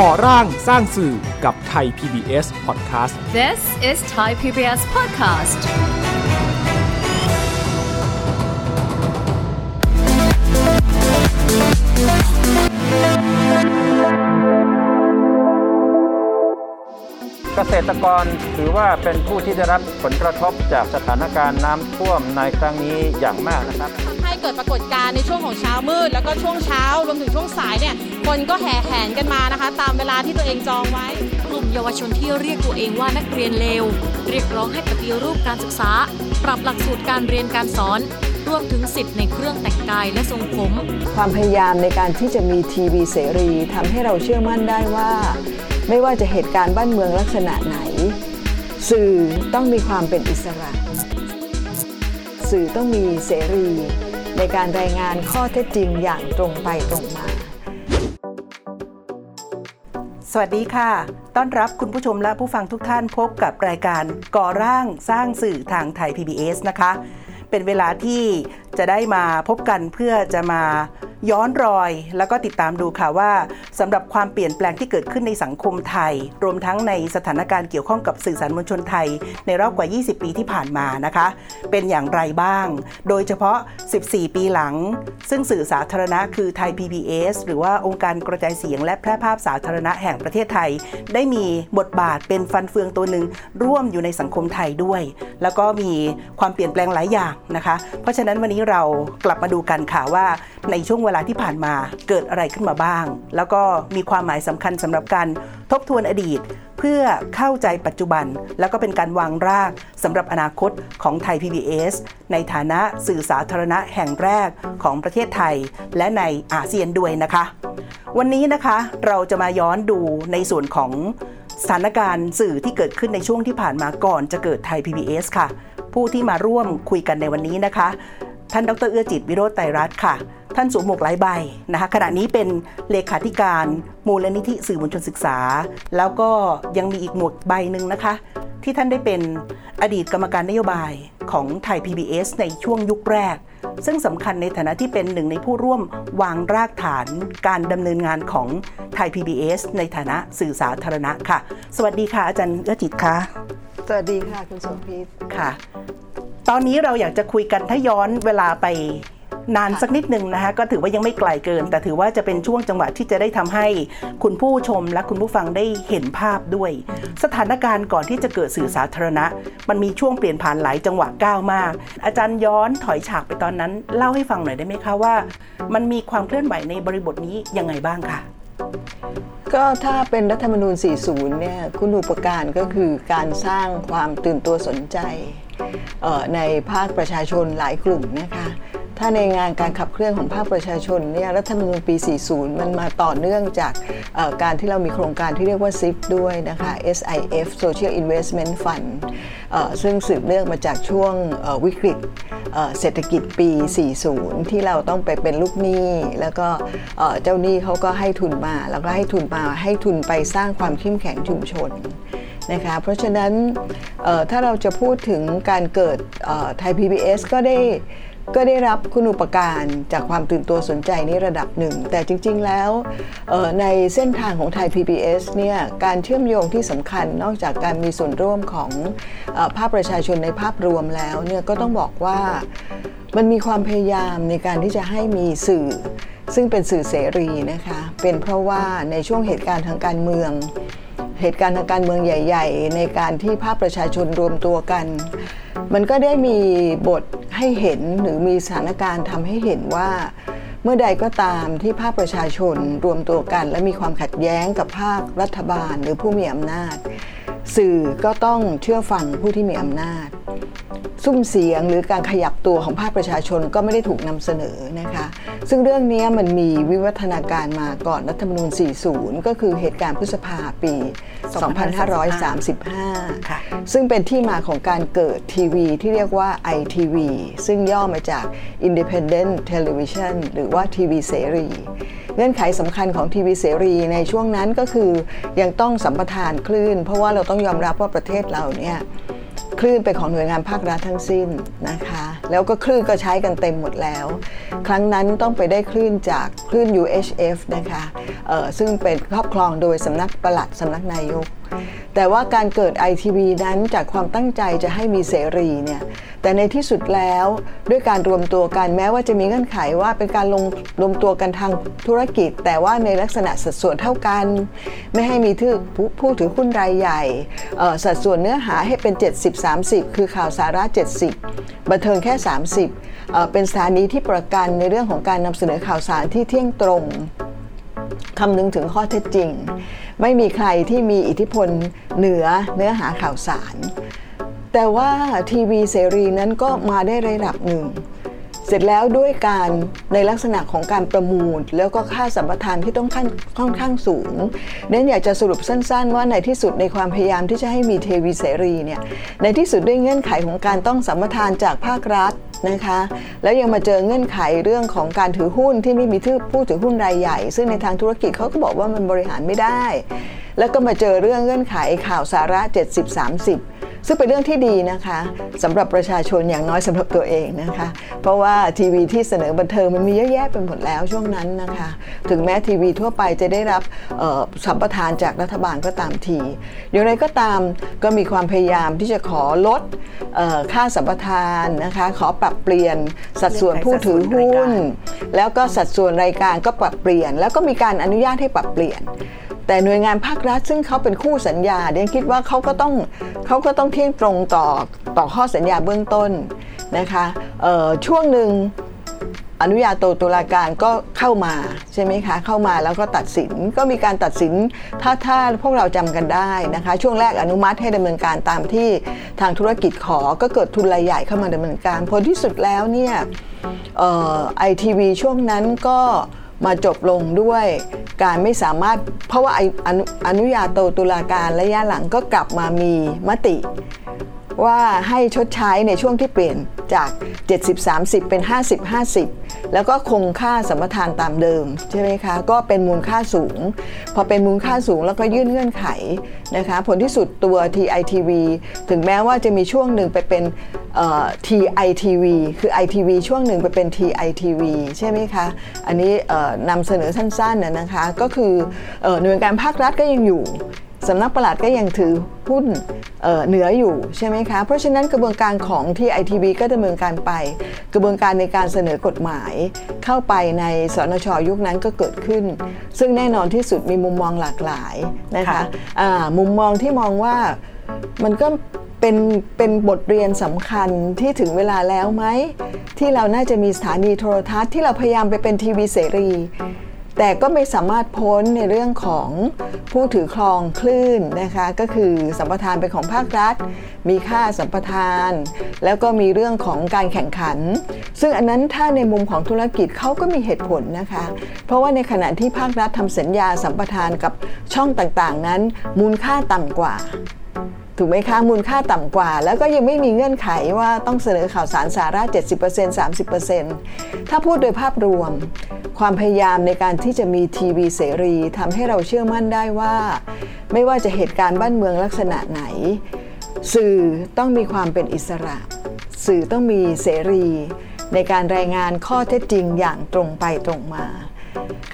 ก่อร่างสร้างสื่อกับไทย PBS Podcast This is Thai PBS Podcast เกษตรกรถือว่าเป็นผู้ที่ได้รับผลกระทบจากสถานการณ์น้ำท่วมในครั้งนี้อย่างมากนะครับให้ เกิดปรากฏการณ์ในช่วงของเช้ามืด แล้วก็ช่วงเช้ารวมถึงช่วงสายเนี่ยคนก็แห่แหนกันมานะคะ ตามเวลาที่ตัวเองจองไว้ กลุ่มเยาวชนที่เรียกตัวเองว่านักเรียนเลว เรียกร้องให้ปฏิรูปการศึกษา ปรับหลักสูตรการเรียนการสอนรวมถึงสิทธิ์ในเครื่องแต่งกายและทรงผม ความพยายามในการที่จะมีทีวีเสรีทำให้เราเชื่อมั่นได้ว่า ไม่ว่าจะเหตุการณ์บ้านเมืองลักษณะไหน สื่อต้องมีความเป็นอิสระ สื่อต้องมีเสรี ในการรายงานข้อเท็จจริงอย่างตรงไปตรงมา สวัสดีค่ะ ต้อนรับคุณผู้ชมและผู้ฟังทุกท่านพบกับรายการก่อร่างสร้างสื่อทางไทย PBS นะคะ เป็นเวลาที่จะได้มาพบกันเพื่อจะมา ย้อนรอย แล้วก็ติดตามดูค่ะว่าสำหรับความเปลี่ยนแปลงที่เกิดขึ้นในสังคมไทย รวมทั้งในสถานการณ์เกี่ยวข้องกับสื่อสารมวลชนไทย ในรอบกว่า 20 ปีที่ผ่านมานะคะ เป็นอย่างไรบ้าง โดยเฉพาะ 14 ปีหลัง ซึ่งสื่อสาธารณะคือไทย PBS หรือว่าองค์การกระจายเสียง และแพร่ภาพสาธารณะแห่งประเทศไทย ได้มีบทบาทเป็นฟันเฟืองตัวหนึ่งร่วมอยู่ในสังคมไทยด้วย แล้วก็มีความเปลี่ยนแปลงหลายอย่างนะคะ เพราะฉะนั้นวันนี้เรากลับมาดูกันค่ะว่าในช่วงเวลาที่ผ่านมาเกิดอะไรขึ้นมาบ้าง แล้วก็มีความหมายสำคัญสำหรับการทบทวนอดีต เพื่อเข้าใจปัจจุบัน แล้วก็เป็นการวางรากสำหรับอนาคตของไทย PBS ในฐานะสื่อสาธารณะแห่งแรกของประเทศไทย และในอาเซียนด้วยนะคะ วันนี้นะคะเราจะมาย้อนดูในส่วนของสถานการณ์สื่อที่เกิดขึ้นในช่วงที่ผ่านมาก่อนจะเกิดไทย PBS ค่ะ ผู้ที่มาร่วมคุยกันในวันนี้นะคะ ท่านดรเอื้อจิตวิโรจน์ไตรรัตน์ค่ะ ท่านสวมหมวกหลายใบนะคะขณะนี้เป็นเลขาธิการมูลนิธิสื่อมวลชนศึกษา แล้วก็ยังมีอีกหมวกใบหนึ่งนะคะ ที่ท่านได้เป็นอดีตกรรมการนโยบายของไทย PBS ในช่วงยุคแรก ซึ่งสำคัญในฐานะที่เป็นหนึ่งในผู้ร่วมวางรากฐานการดำเนินงานของไทย PBS ในฐานะสื่อสาธารณะค่ะ สวัสดีค่ะอาจารย์เอื้อจิตค่ะสวัสดีค่ะคุณสมพิษค่ะ ตอนนี้เราอยากจะคุยกันถ้าย้อนเวลาไป นานสักนิดหนึ่งนะคะก็ถือว่ายังไม่ไกลเกิน แต่ถือว่าจะเป็นช่วงจังหวะที่จะได้ทำให้คุณผู้ชมและคุณผู้ฟังได้เห็นภาพด้วย สถานการณ์ก่อนที่จะเกิดสื่อสาธารณะ มันมีช่วงเปลี่ยนผ่านหลายจังหวะก้าวมาก อาจารย์ย้อนถอยฉากไปตอนนั้น เล่าให้ฟังหน่อยได้ไหมคะว่า มันมีความเคลื่อนไหวในบริบทนี้ยังไงบ้างค่ะก็ถ้าเป็นรัฐธรรมนูญ 40 เนี่ยคุณอุปการก็คือการสร้างความตื่นตัวสนใจเอ่อในภาคประชาชนหลายกลุ่มนะคะ ถ้าในงานการขับเคลื่อนของภาคประชาชนเนี่ยรัฐธรรมนูญปี 40 มันมาต่อเนื่องจากการที่เรามีโครงการที่เรียกว่า SIF ด้วยนะคะ SIF Social Investment Fund ซึ่งสืบเนื่องมาจากช่วงวิกฤตเศรษฐกิจปี 40 ที่เราต้องไปเป็นลูกหนี้ แล้วก็เจ้าหนี้เขาก็ให้ทุนมา แล้วก็ให้ทุนมาให้ทุนไปสร้างความเข้มแข็งชุมชนนะคะเพราะฉะนั้นถ้าเราจะพูดถึงการเกิดไทย PBS ก็ได้ ก็ได้รับคุณอุปการจากความตื่นตัวสนใจในระดับหนึ่ง แต่จริง ๆ แล้วในเส้นทางของไทย PBS เนี่ยการเชื่อมโยงที่สำคัญนอกจากการมีส่วนร่วมของอภาคประชาชนในภาพรวมแล้วเนี่ยก็ต้องบอกว่ามันมีความพยายามในการที่จะให้มีสื่อ ซึ่งเป็นสื่อเสรีนะคะ เป็นเพราะว่าในช่วงเหตุการณ์ทางการเมือง เหตุการณ์ทางการเมืองใหญ่ ๆ ในการที่ภาคประชาชนรวมตัวกัน มันก็ได้มีบทให้เห็นหรือมีสถานการณ์ทำให้เห็นว่า เมื่อใดก็ตามที่ภาคประชาชนรวมตัวกัน และมีความขัดแย้งกับภาครัฐบาลหรือผู้มีอำนาจ สื่อก็ต้องเชื่อฟังผู้ที่มีอำนาจ ซุ้มเสียงหรือการขยับตัวของภาคประชาชนก็ไม่ได้ถูกนำเสนอนะคะ ซึ่งเรื่องนี้มันมีวิวัฒนาการมาก่อนรัฐธรรมนูญ 40 ก็คือเหตุการณ์พฤษภาปี 2535ค่ะซึ่งเป็นที่มาของการเกิดทีวีที่เรียกว่า ITV ซึ่งย่อมาจาก Independent Television หรือว่าทีวีเสรีเงื่อนไขสำคัญของทีวีเสรีในช่วงนั้นก็คือยังต้องสัมปทานคลื่น เพราะว่าเราต้องยอมรับว่าประเทศเราเนี่ย คลื่นเป็นของหน่วยงานภาครัฐทั้งสิ้นนะคะ แล้วก็คลื่นก็ใช้กันเต็มหมดแล้ว ครั้งนั้นต้องไปได้คลื่นจากคลื่น UHF นะคะซึ่งเป็นครอบครองโดยสำนักปลัดสำนักนายก แต่ว่าการเกิด ITV นั้นจากความตั้งใจจะให้มีเสรีเนี่ยแต่ในที่สุดแล้วด้วยการรวมตัวกันแม้ว่าจะมีเงื่อนไขว่าเป็นการลงรวมตัวกันทางธุรกิจ แต่ว่าในลักษณะสัดส่วนเท่ากัน ไม่ให้มีถือผู้ถือหุ้นรายใหญ่สัดส่วนเนื้อหาให้เป็น 70-30 คือข่าวสาระ 70 บันเทิงแค่ 30เอ่อเป็นสถานีที่ประกันในเรื่องของการนำเสนอข่าวสารที่เที่ยงตรง คำนึงถึงข้อเท็จจริง ไม่มีใครที่มีอิทธิพลเหนือเนื้อหาข่าวสาร แต่ว่าทีวีเสรีนั้นก็มาได้ระดับหนึ่ง เสร็จแล้วด้วยการในลักษณะของการประมูล แล้วก็ค่าสัมปทานที่ต้องขั้นค่อนข้างสูงเน้นอยากจะสรุปสั้น ๆ ว่าในที่สุดในความพยายามที่จะให้มีเทวีเสรีเนี่ยในที่สุดด้วยเงื่อนไขของการต้องสัมปทานจากภาครัฐนะคะแล้วยังมาเจอเงื่อนไขเรื่องของการถือหุ้นที่ไม่มีผู้ถือหุ้นรายใหญ่ ซึ่งในทางธุรกิจเขาก็บอกว่ามันบริหารไม่ได้ แล้วก็มาเจอเรื่องเงื่อนไขข่าวสาระ 70-30 ซึ่งเป็นเรื่องที่ดีนะคะสำหรับประชาชนอย่างน้อยสำหรับตัวเองนะคะ เพราะว่าทีวีที่เสนอบันเทิงมันมีเยอะแยะไปหมดแล้วช่วงนั้นนะคะ ถึงแม้ทีวีทั่วไปจะได้รับเอ่อสัมปทานจากรัฐบาลก็ตามที อย่างไรก็ตามก็มีความพยายามที่จะขอลดเอ่อค่าสัมปทานนะคะ ขอปรับเปลี่ยนสัดส่วนผู้ถือหุ้น แล้วก็สัดส่วนรายการก็ปรับเปลี่ยน แล้วก็มีการอนุญาตให้ปรับเปลี่ยน แต่หน่วยงานภาครัฐซึ่งเขาเป็นคู่สัญญาเดียนคิดว่าเขาก็ต้องเขาก็ต้องเที่ยงตรงต่อต่อข้อสัญญาเบื้องต้นนะคะช่วงหนึ่งอนุญาโตตุลาการก็เข้ามาใช่ไหมคะเข้ามาแล้วก็ตัดสินก็มีการตัดสินถ้าถ้าพวกเราจำกันได้นะคะ ช่วงแรกอนุมัติให้ดำเนินการตามที่ทางธุรกิจขอก็เกิดทุนรายใหญ่เข้ามาดำเนินการผลที่สุดแล้วเนี่ยไอทีวีช่วงนั้นก็ มาจบลงด้วยการไม่สามารถ เพราะว่าไอ้อนอนุญาโตตุลาการระยะหลังก็กลับมามีมติ ว่าให้ชดใช้ในช่วงที่เปลี่ยนจาก 70-30 เป็น 50-50 แล้วก็คงค่าสัมปทานตามเดิมใช่ไหมคะ ก็เป็นมูลค่าสูง พอเป็นมูลค่าสูงแล้วก็ยื่นเงื่อนไขนะคะ ผลที่สุดตัว TITV ถึงแม้ว่าจะมีช่วงหนึ่งไปเป็นเอ่อ TITV คือ ITV ช่วงหนึ่งไปเป็น TITV ใช่ไหมคะ อันนี้นำเสนอสั้นๆนะนะคะ ก็คือหน่วยงานภาครัฐก็ยังอยู่ สำนักปลัดก็ยังถือหุ้นเอ่อเหนืออยู่ใช่ไหมคะ เพราะฉะนั้นกระบวนการของที่ ITV ก็ดำเนินการไป กระบวนการในการเสนอกฎหมาย เข้าไปในสนชยุคนั้นก็เกิดขึ้น ซึ่งแน่นอนที่สุดมีมุมมองหลากหลายนะคะค่ะอ่ามุมมองที่มองว่ามันก็เป็นเป็นบทเรียนสำคัญที่ถึงเวลาแล้วไหมที่เราน่าจะมีสถานีโทรทัศน์ที่เราพยายามไปเป็นทีวีเสรี แต่ก็ไม่สามารถพ้นในเรื่องของผู้ถือครองคลื่นนะคะ ก็คือสัมปทานเป็นของภาครัฐ มีค่าสัมปทาน แล้วก็มีเรื่องของการแข่งขัน ซึ่งอันนั้นถ้าในมุมของธุรกิจเขาก็มีเหตุผลนะคะ เพราะว่าในขณะที่ภาครัฐทำสัญญาสัมปทานกับช่องต่างๆ นั้น มูลค่าต่ำกว่า ถูกไหมคะมูลค่าต่ำกว่า แล้วก็ยังไม่มีเงื่อนไขว่าต้องเสนอข่าวสารสาระ 70% 30%ถ้าพูดโดยภาพรวม ความพยายามในการที่จะมีทีวีเสรีทำให้เราเชื่อมั่นได้ว่า ไม่ว่าจะเหตุการณ์บ้านเมืองลักษณะไหน สื่อต้องมีความเป็นอิสระ สื่อต้องมีเสรี ในการรายงานข้อเท็จจริงอย่างตรงไปตรงมา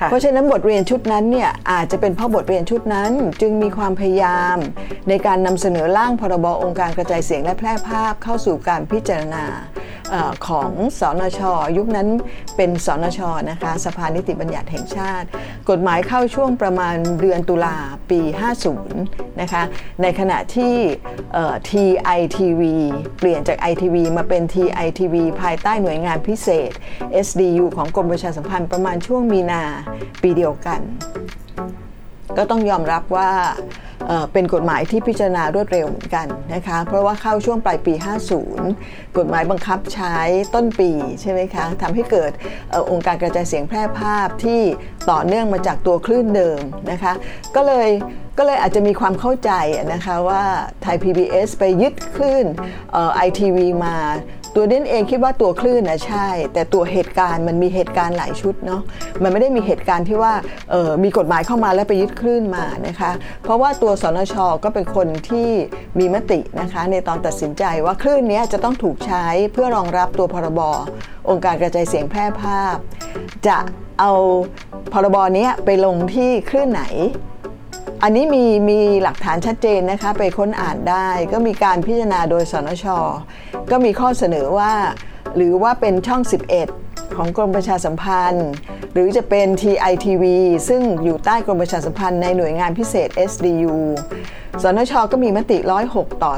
เพราะฉะนั้นบทเรียนชุดนั้นเนี่ยอาจจะเป็นเพราะบทเรียนชุดนั้น จึงมีความพยายาม ในการนำเสนอร่างพรบองค์การกระจายเสียงและแพร่ภาพเข้าสู่การพิจารณา ของสนช ยุคนั้นเป็นสนชนะคะสภานิติบัญญัติแห่งชาติ กฎหมายเข้าช่วงประมาณเดือนตุลาปี 50 นะคะ ในขณะที่เอ่อ TITV เปลี่ยนจาก ITV มาเป็น TITV ภายใต้หน่วยงานพิเศษ SDU ของกรมประชาสัมพันธ์ประมาณช่วงมีนาปีเดียวกัน ก็ต้องยอมรับว่าเป็นกฎหมายที่พิจารณารวดเร็วเหมือนกันนะคะ เพราะว่าเข้าช่วงปลายปี 50 กฎหมายบังคับใช้ต้นปีใช่ไหมคะทำให้เกิดอองค์การกระจายเสียงแพร่ภาพที่ต่อเนื่องมาจากตัวคลื่นเดิมนะคะ ก็เลยก็เลยอาจจะมีความเข้าใจนะคะว่าไทย PBS ไปยึดคลื่นไอทีวีมา ตัวเด่นเองคิดว่าตัวคลื่นนะใช่ แต่ตัวเหตุการณ์มันมีเหตุการณ์หลายชุดเนาะมันไม่ได้มีเหตุการณ์ที่ว่าออมีกฎหมายเข้ามาแล้วไปยึดคลื่นมานะคะเพราะว่าตัวสนชก็เป็นคนที่มีมตินะคะในตอนตัดสินใจว่าคลื่นนี้จะต้องถูกใช้เพื่อรองรับตัวพรบองค์การกระจายเสียงแพร่ภาพ จะเอาพรบนี้ไปลงที่คลื่นไหน อันนี้มีมีหลักฐานชัดเจนนะคะไปค้นอ่านได้ ก็มีการพิจารณาโดยสนช ก็มีข้อเสนอว่า หรือว่าเป็นช่อง 11 ของกรมประชาสัมพันธ์ หรือจะเป็น TITV ซึ่งอยู่ใต้กรมประชาสัมพันธ์ในหน่วยงานพิเศษ SDU สนช ก็มีมติ 106 ต่อ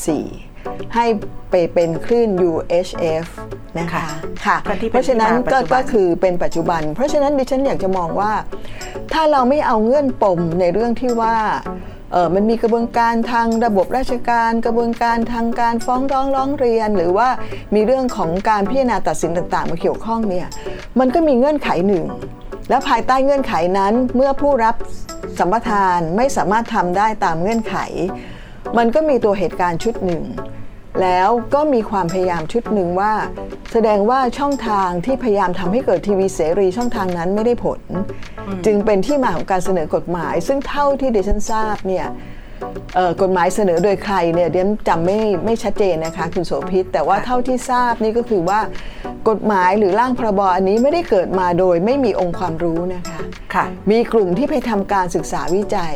44 ให้ไปเป็นคลื่น UHF นะคะค่ะค่ะที่เป็นเพราะฉะนั้นที่มาปัก็จจุบันก็คือเป็นปัจจุบัน เพราะฉะนั้นดิฉันอยากจะมองว่า ถ้าเราไม่เอาเงื่อนปมในเรื่องที่ว่าเออมันมีกระบวนการทางระบบราชการ กระบวนการทางการฟ้องร้องร้องเรียน หรือว่ามีเรื่องของการพิจารณาตัดสินต่างๆ มาเกี่ยวข้องเนี่ยมันก็มีเงื่อนไขหนึ่ง และภายใต้เงื่อนไขนั้นเมื่อผู้รับสัมปทานไม่สามารถทำได้ตามเงื่อนไข มันก็มีตัวเหตุการณ์ชุดหนึ่ง แล้วก็มีความพยายามชุดหนึ่งว่า แสดงว่าช่องทางที่พยายามทำให้เกิดทีวีเสรีช่องทางนั้นไม่ได้ผล จึงเป็นที่มาของการเสนอกฎหมาย ซึ่งเท่าที่ดิฉันทราบเนี่ยเอ่อกฎหมายเสนอโดยใครเนี่ยเดี๋ยวจำไม่ไม่ชัดเจนนะคะคุณโสภิตแต่ว่าเท่าที่ทราบนี่ก็คือว่ากฎหมายหรือร่างพรบอันนี้ไม่ได้เกิดมาโดยไม่มีองค์ความรู้นะคะค่ะมีกลุ่มที่ไปทำการศึกษาวิจัย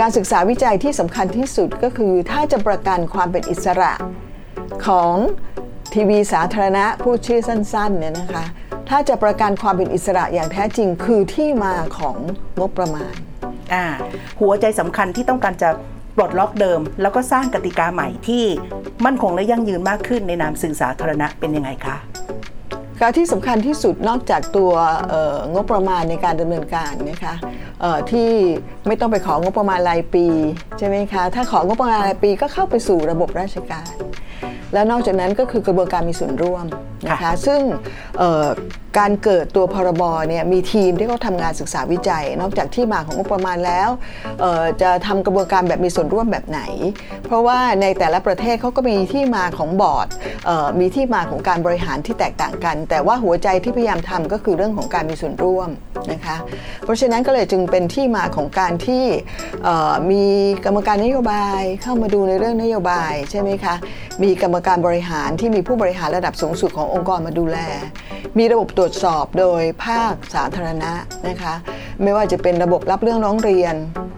การศึกษาวิจัยที่สำคัญที่สุดก็คือถ้าจะประกันความเป็นอิสระ ของทีวีสาธารณะพูดชื่อสั้นๆเนี่ยนะคะถ้าจะประกันความเป็นอิสระอย่างแท้จริงคือที่มาของงบประมาณ อ่า หัวใจสำคัญที่ต้องการจะปลดล็อกเดิม แล้วก็สร้างกติกาใหม่ที่มั่นคงและยั่งยืนมากขึ้นในนามสื่อสาธารณะเป็นยังไงคะการที่สำคัญที่สุดนอกจากตัวเอ่องบประมาณในการดำเนินการนะคะเอ่อที่ไม่ต้องไปของบประมาณรายปีใช่ไหมคะถ้าของงบประมาณรายปีก็เข้าไปสู่ระบบราชการ แล้วนอกจากนั้นก็คือกระบวนการมีส่วนร่วมนะคะค่ะซึ่งเอ่อการเกิดตัวพรบเนี่ยมีทีมที่เขาทำงานศึกษาวิจัย นอกจากที่มาของงบประมาณแล้วเอ่อจะทำกระบวนการแบบมีส่วนร่วมแบบไหน เพราะว่าในแต่ละประเทศเขาก็มีที่มาของบอร์ดเอ่อมีที่มาของการบริหารที่แตกต่างกัน แต่ว่าหัวใจที่พยายามทำก็คือเรื่องของการมีส่วนร่วมนะคะเพราะฉะนั้นก็เลยจึงเป็นที่มาของการที่เอ่อมีกรรมการนโยบายเข้ามาดูในเรื่องนโยบายใช่ไหมคะมีกรรมการบริหารที่มีผู้บริหารระดับสูงสุดขององค์กรมาดูแล มีระบบตรวจสอบโดยภาคสาธารณะนะคะ ไม่ว่าจะเป็นระบบรับเรื่องร้องเรียน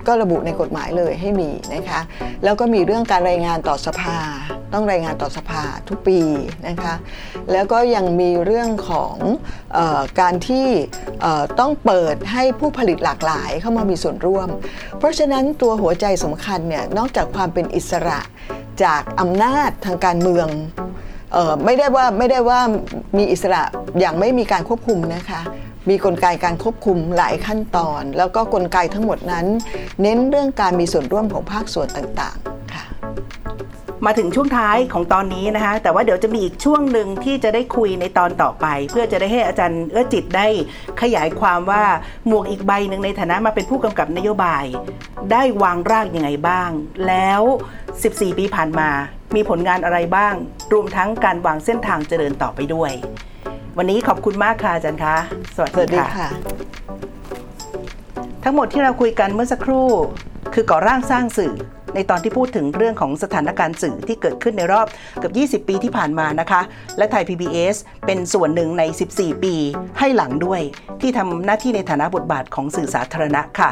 ก็ระบุในกฎหมายเลยให้มีนะคะ แล้วก็มีเรื่องการรายงานต่อสภา ต้องรายงานต่อสภาทุกปีนะคะ แล้วก็ยังมีเรื่องของออการที่ต้องเปิดให้ผู้ผลิตหลากหลายเข้ามามีส่วนร่วม เพราะฉะนั้นตัวหัวใจสำคัญเนี่ยนอกจากความเป็นอิสระ จากอำนาจทางการเมืองออไม่ได้ว่าไม่ได้ว่ามีอิสระอย่างไม่มีการควบคุมนะคะ มีกลไกการควบคุมหลายขั้นตอน แล้วก็กลไกทั้งหมดนั้น เน้นเรื่องการมีส่วนร่วมของภาคส่วนต่าง มาถึงช่วงท้ายของตอนนี้นะคะ แต่ว่าเดี๋ยวจะมีอีกช่วงหนึ่งที่จะได้คุยในตอนต่อไป เพื่อจะได้ให้อาจารย์เอื้อจิตได้ขยายความว่าหมวกอีกใบหนึ่งในฐานะมาเป็นผู้กำกับนโยบาย ได้วางรากยังไงบ้าง แล้ว 14 ปีผ่านมา มีผลงานอะไรบ้าง รวมทั้งการวางเส้นทางเจริญต่อไปด้วย วันนี้ขอบคุณมากค่ะอาจารย์คะสวัสสวัสดีดีค่ะค่ะ ทั้งหมดที่เราคุยกันเมื่อสักครู่ คือก่อร่างสร้างสื่อ ในตอนที่พูดถึงเรื่องของสถานการณ์สื่อที่เกิดขึ้นในรอบเกือบ 20 ปีที่ผ่านมานะคะ และไทย PBS เป็นส่วนหนึ่งใน 14 ปีให้หลังด้วย ที่ทำหน้าที่ในฐานะบทบาทของสื่อสาธารณะค่ะ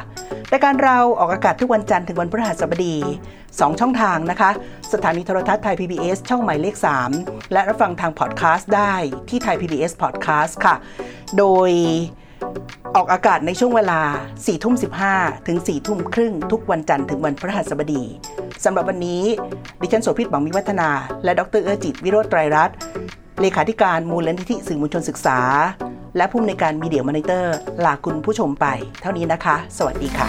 รายการเราออกอากาศทุกวันจันทร์ถึงวันพฤหัสบดี 2 ช่องทางนะคะ สถานีโทรทัศน์ไทย PBS ช่องหมายเลข 3 และรับฟังทางพอดแคสต์ได้ที่ไทย PBS Podcast ค่ะ โดย ออกอากาศในช่วงเวลา 4 ทุ่ม 15 ถึง 4 ทุ่มครึ่งทุกวันจันทร์ถึงวันพฤหัสบดี สำหรับวันนี้ ดิฉันโสภิตบังมิวัฒนา และดรเออจิต วิโรจน์ไตรรัตน์เลขาธิการมูลนิธิสื่อมวลชนศึกษา และผู้อำนวยการ Media Monitor ลาคุณผู้ชมไป เท่านี้นะคะ สวัสดีค่ะ